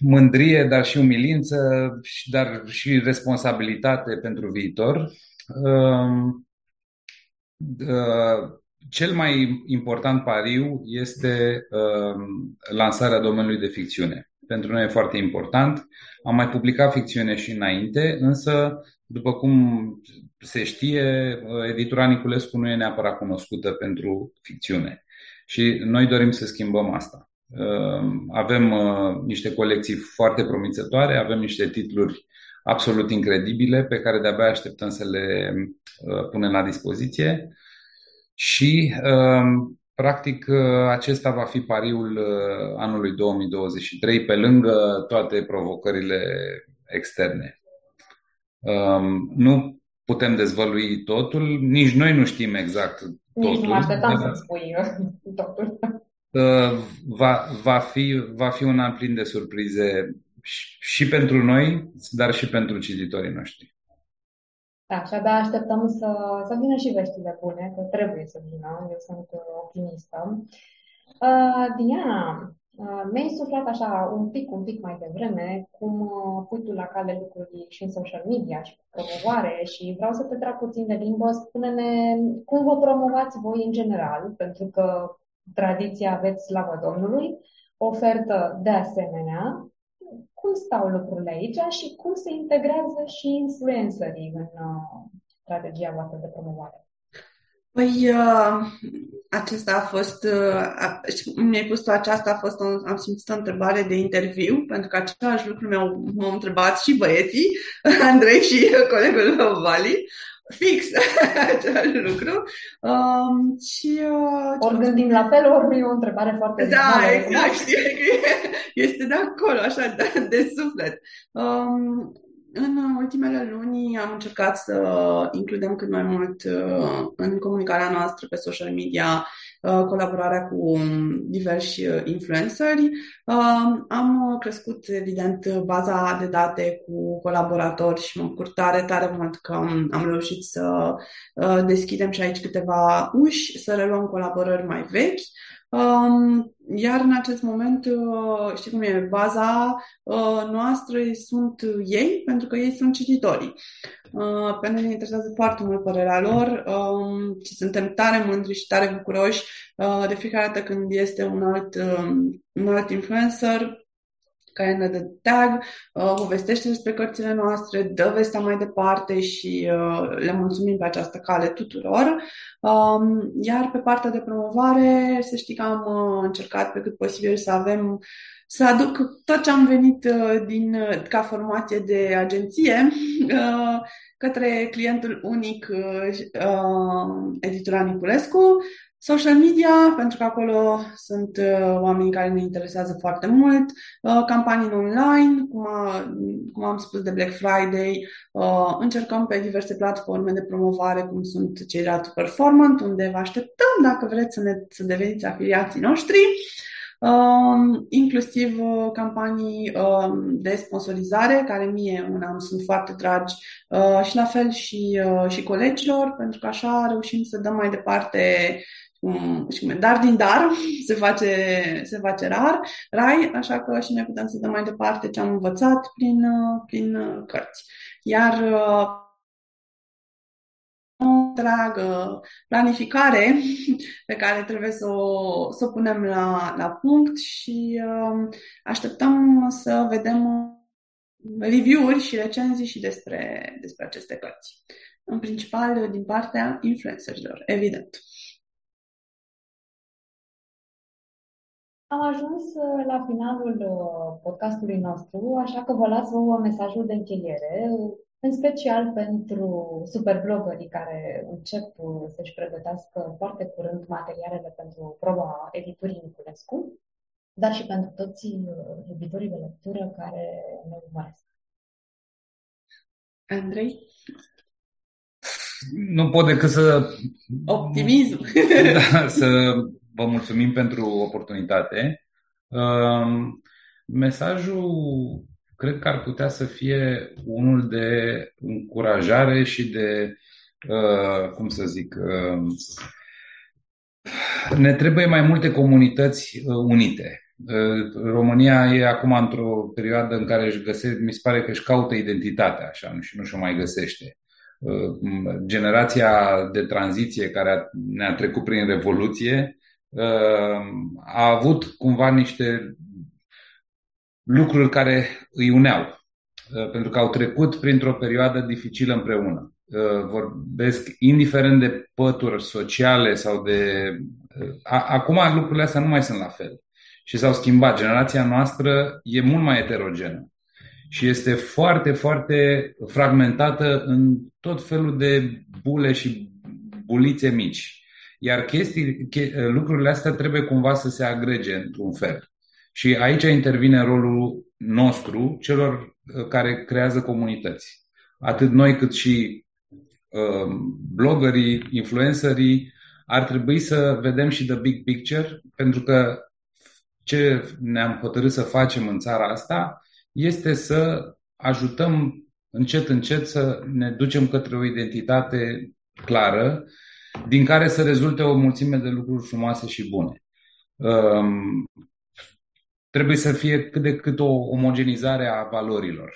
mândrie, dar și umilință, dar și responsabilitate pentru viitor. Um, uh, cel mai important pariu este um, lansarea domeniului de ficțiune. Pentru noi e foarte important. Am mai publicat ficțiune și înainte, însă, după cum se știe, editura Niculescu nu e neapărat cunoscută pentru ficțiune. Și noi dorim să schimbăm asta. Avem niște colecții foarte promițătoare, avem niște titluri absolut incredibile pe care de-abia așteptăm să le punem la dispoziție și Practic, acesta va fi pariul anului 2023, pe lângă toate provocările externe. Nu putem dezvălui totul, nici noi nu știm exact totul. Nici nu așteptam să spui *laughs* totul. Va, va, fi, va fi un an plin de surprize și pentru noi, dar și pentru cititorii noștri. Da, și abia așteptăm să, să vină și veștile bune, că trebuie să vină, eu sunt optimistă. Uh, Diana, uh, mi-ai suflat așa un pic, un pic mai devreme cum uh, pui tu la cale lucruri și în social media și promovare și vreau să te trag puțin de limbă. Spune-ne cum vă promovați voi în general, pentru că tradiția aveți slavă Domnului, ofertă de asemenea cum stau lucrurile aici și cum se integrează și influencerii în uh, strategia voastră de promovare? Păi, uh, acesta a fost, uh, mi-ai pus tu aceasta, a fost, un, am simțit o întrebare de interviu, pentru că același lucru mi-au, m-au întrebat și băieții, *laughs* Andrei și colegul meu, Vali, fix *laughs* același lucru. Um, și, uh, ori gândim la fel, ori e o întrebare foarte Da, exact, știi, este de acolo, așa, de, de suflet. Um, în ultimele luni am încercat să includem cât mai mult uh, în comunicarea noastră pe social media Uh, colaborarea cu diversi uh, influenceri. Uh, am crescut, evident, baza de date cu colaboratori și mă bucur tare, tare mult că am reușit să deschidem și aici câteva uși, să reluăm colaborări mai vechi. Um, iar în acest moment, știi cum e, baza noastră sunt ei, pentru că ei sunt cititorii. Uh, pe noi ne interesează foarte mult părerea lor um, și suntem tare mândri și tare bucuroși uh, de fiecare dată când este un alt, um, un alt influencer care ne dă tag, uh, povestește despre cărțile noastre, dă vestea mai departe și le mulțumim pe această cale tuturor. Um, iar pe partea de promovare, să știi că am încercat pe cât posibil să avem să aduc tot ce am venit uh, din, uh, ca formație de agenție *laughs* uh, către clientul unic editura Niculescu, social media, pentru că acolo sunt oamenii care ne interesează foarte mult, campanii online, cum, a, cum am spus de Black Friday, încercăm pe diverse platforme de promovare, cum sunt cei de la Performant, unde vă așteptăm dacă vreți să, ne, să deveniți afiliații noștri. Um, inclusiv uh, campanii um, de sponsorizare, care mie una îmi sunt foarte dragi uh, și la fel și, uh, și colegilor, pentru că așa reușim să dăm mai departe um, dar din dar *laughs* se face, se face rar, rai, așa că și noi putem să dăm mai departe ce am învățat prin, prin cărți. Iar întreagă planificare *laughs* pe care trebuie să o, să o punem la, la punct și uh, așteptăm să vedem review-uri și recenzii și despre, despre aceste cărți. În principal din partea influencerilor, evident. Am ajuns uh, la finalul uh, podcastului nostru, așa că vă las vouă mesajul de încheiere în special pentru superblogării care încep să-și pregătească foarte curând materialele pentru proba editurii Niculescu, dar și pentru toți iubitorii de lectură care ne urmăresc. Andrei? Nu pot decât să... Optimism! *laughs* Da, să vă mulțumim pentru oportunitate. Mesajul cred că ar putea să fie unul de încurajare și de, uh, cum să zic, uh, ne trebuie mai multe comunități uh, unite. Uh, România e acum într-o perioadă în care își găsește, mi se pare că își caută identitatea așa și nu și-o mai găsește. Uh, generația de tranziție care ne-a trecut prin Revoluție uh, a avut cumva niște lucruri care îi uneau, uh, pentru că au trecut printr-o perioadă dificilă împreună. vorbesc indiferent de pături sociale sau de... Acum lucrurile astea nu mai sunt la fel și s-au schimbat. Generația noastră e mult mai heterogenă și este foarte, foarte fragmentată în tot felul de bule și bulițe mici. Iar chestii, lucrurile astea trebuie cumva să se agrege într-un fel. Și aici intervine rolul nostru, celor uh, care creează comunități. Atât noi cât și uh, bloggerii, influencerii, ar trebui să vedem și the big picture, pentru că ce ne-am hotărât să facem în țara asta este să ajutăm încet, încet să ne ducem către o identitate clară, din care să rezulte o mulțime de lucruri frumoase și bune. Um, trebuie să fie cât de cât o omogenizare a valorilor,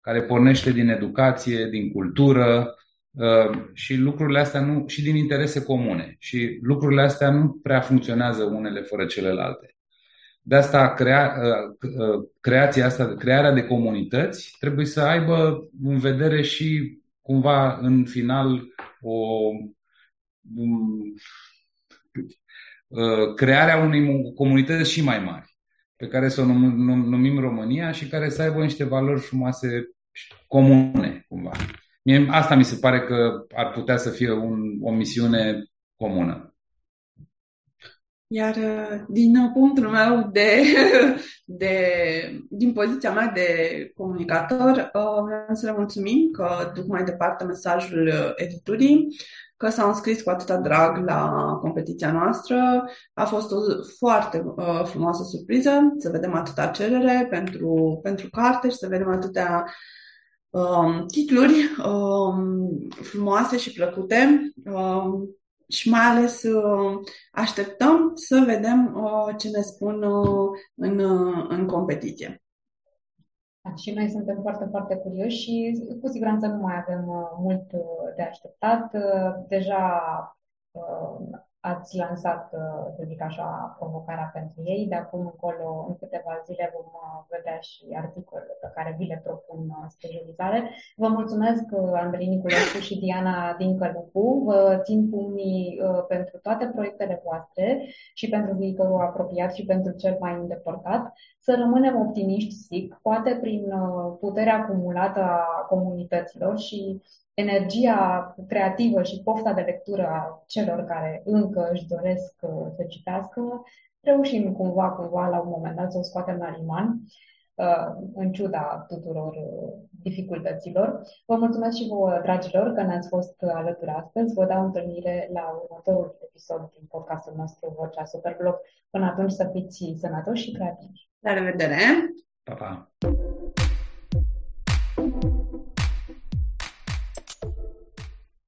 care pornește din educație, din cultură uh, și lucrurile astea nu, și din interese comune. Și lucrurile astea nu prea funcționează unele fără celelalte. De asta crea, uh, uh, creația asta, crearea de comunități trebuie să aibă în vedere și cumva în final o um, crearea unei comunități și mai mari pe care să o numim România și care să aibă niște valori frumoase comune, cumva. Mie, asta mi se pare că ar putea să fie un, o misiune comună. Iar din punctul meu de, *laughs* de din poziția mea de comunicator, vreau să le mulțumim că duc mai departe mesajul editurii că s-au înscris cu atâta drag la competiția noastră. A fost o foarte uh, frumoasă surpriză să vedem atâta cerere pentru, pentru carte și să vedem atâtea um, titluri um, frumoase și plăcute. Um, și mai ales uh, așteptăm să vedem uh, ce ne spun uh, în, uh, în competiție. Da, și noi suntem foarte, foarte curioși și cu siguranță nu mai avem uh, mult uh, de așteptat. Uh, deja ați lansat, să zic așa, provocarea pentru ei. De acum încolo, în câteva zile, vom vedea și articolele pe care vi le propun spre realizare. Vă mulțumesc, Andrei Niculescu și Diana din Călupu. Vă țin pumnii pentru toate proiectele voastre și pentru viitorul apropiat și pentru cel mai îndepărtat să rămânem optimiști, zic, poate prin uh, puterea acumulată a comunităților și energia creativă și pofta de lectură a celor care încă își doresc uh, să citească, reușim cumva, cumva, la un moment dat să o scoatem la liman, uh, în ciuda tuturor dificultăților. Vă mulțumesc și vouă, dragilor, că ne-ați fost alături astăzi. Vă dau întâlnire la următorul episod din podcastul nostru Vocea Superblog. Până atunci să fiți sănătoși și creativi. La revedere! Pa, pa!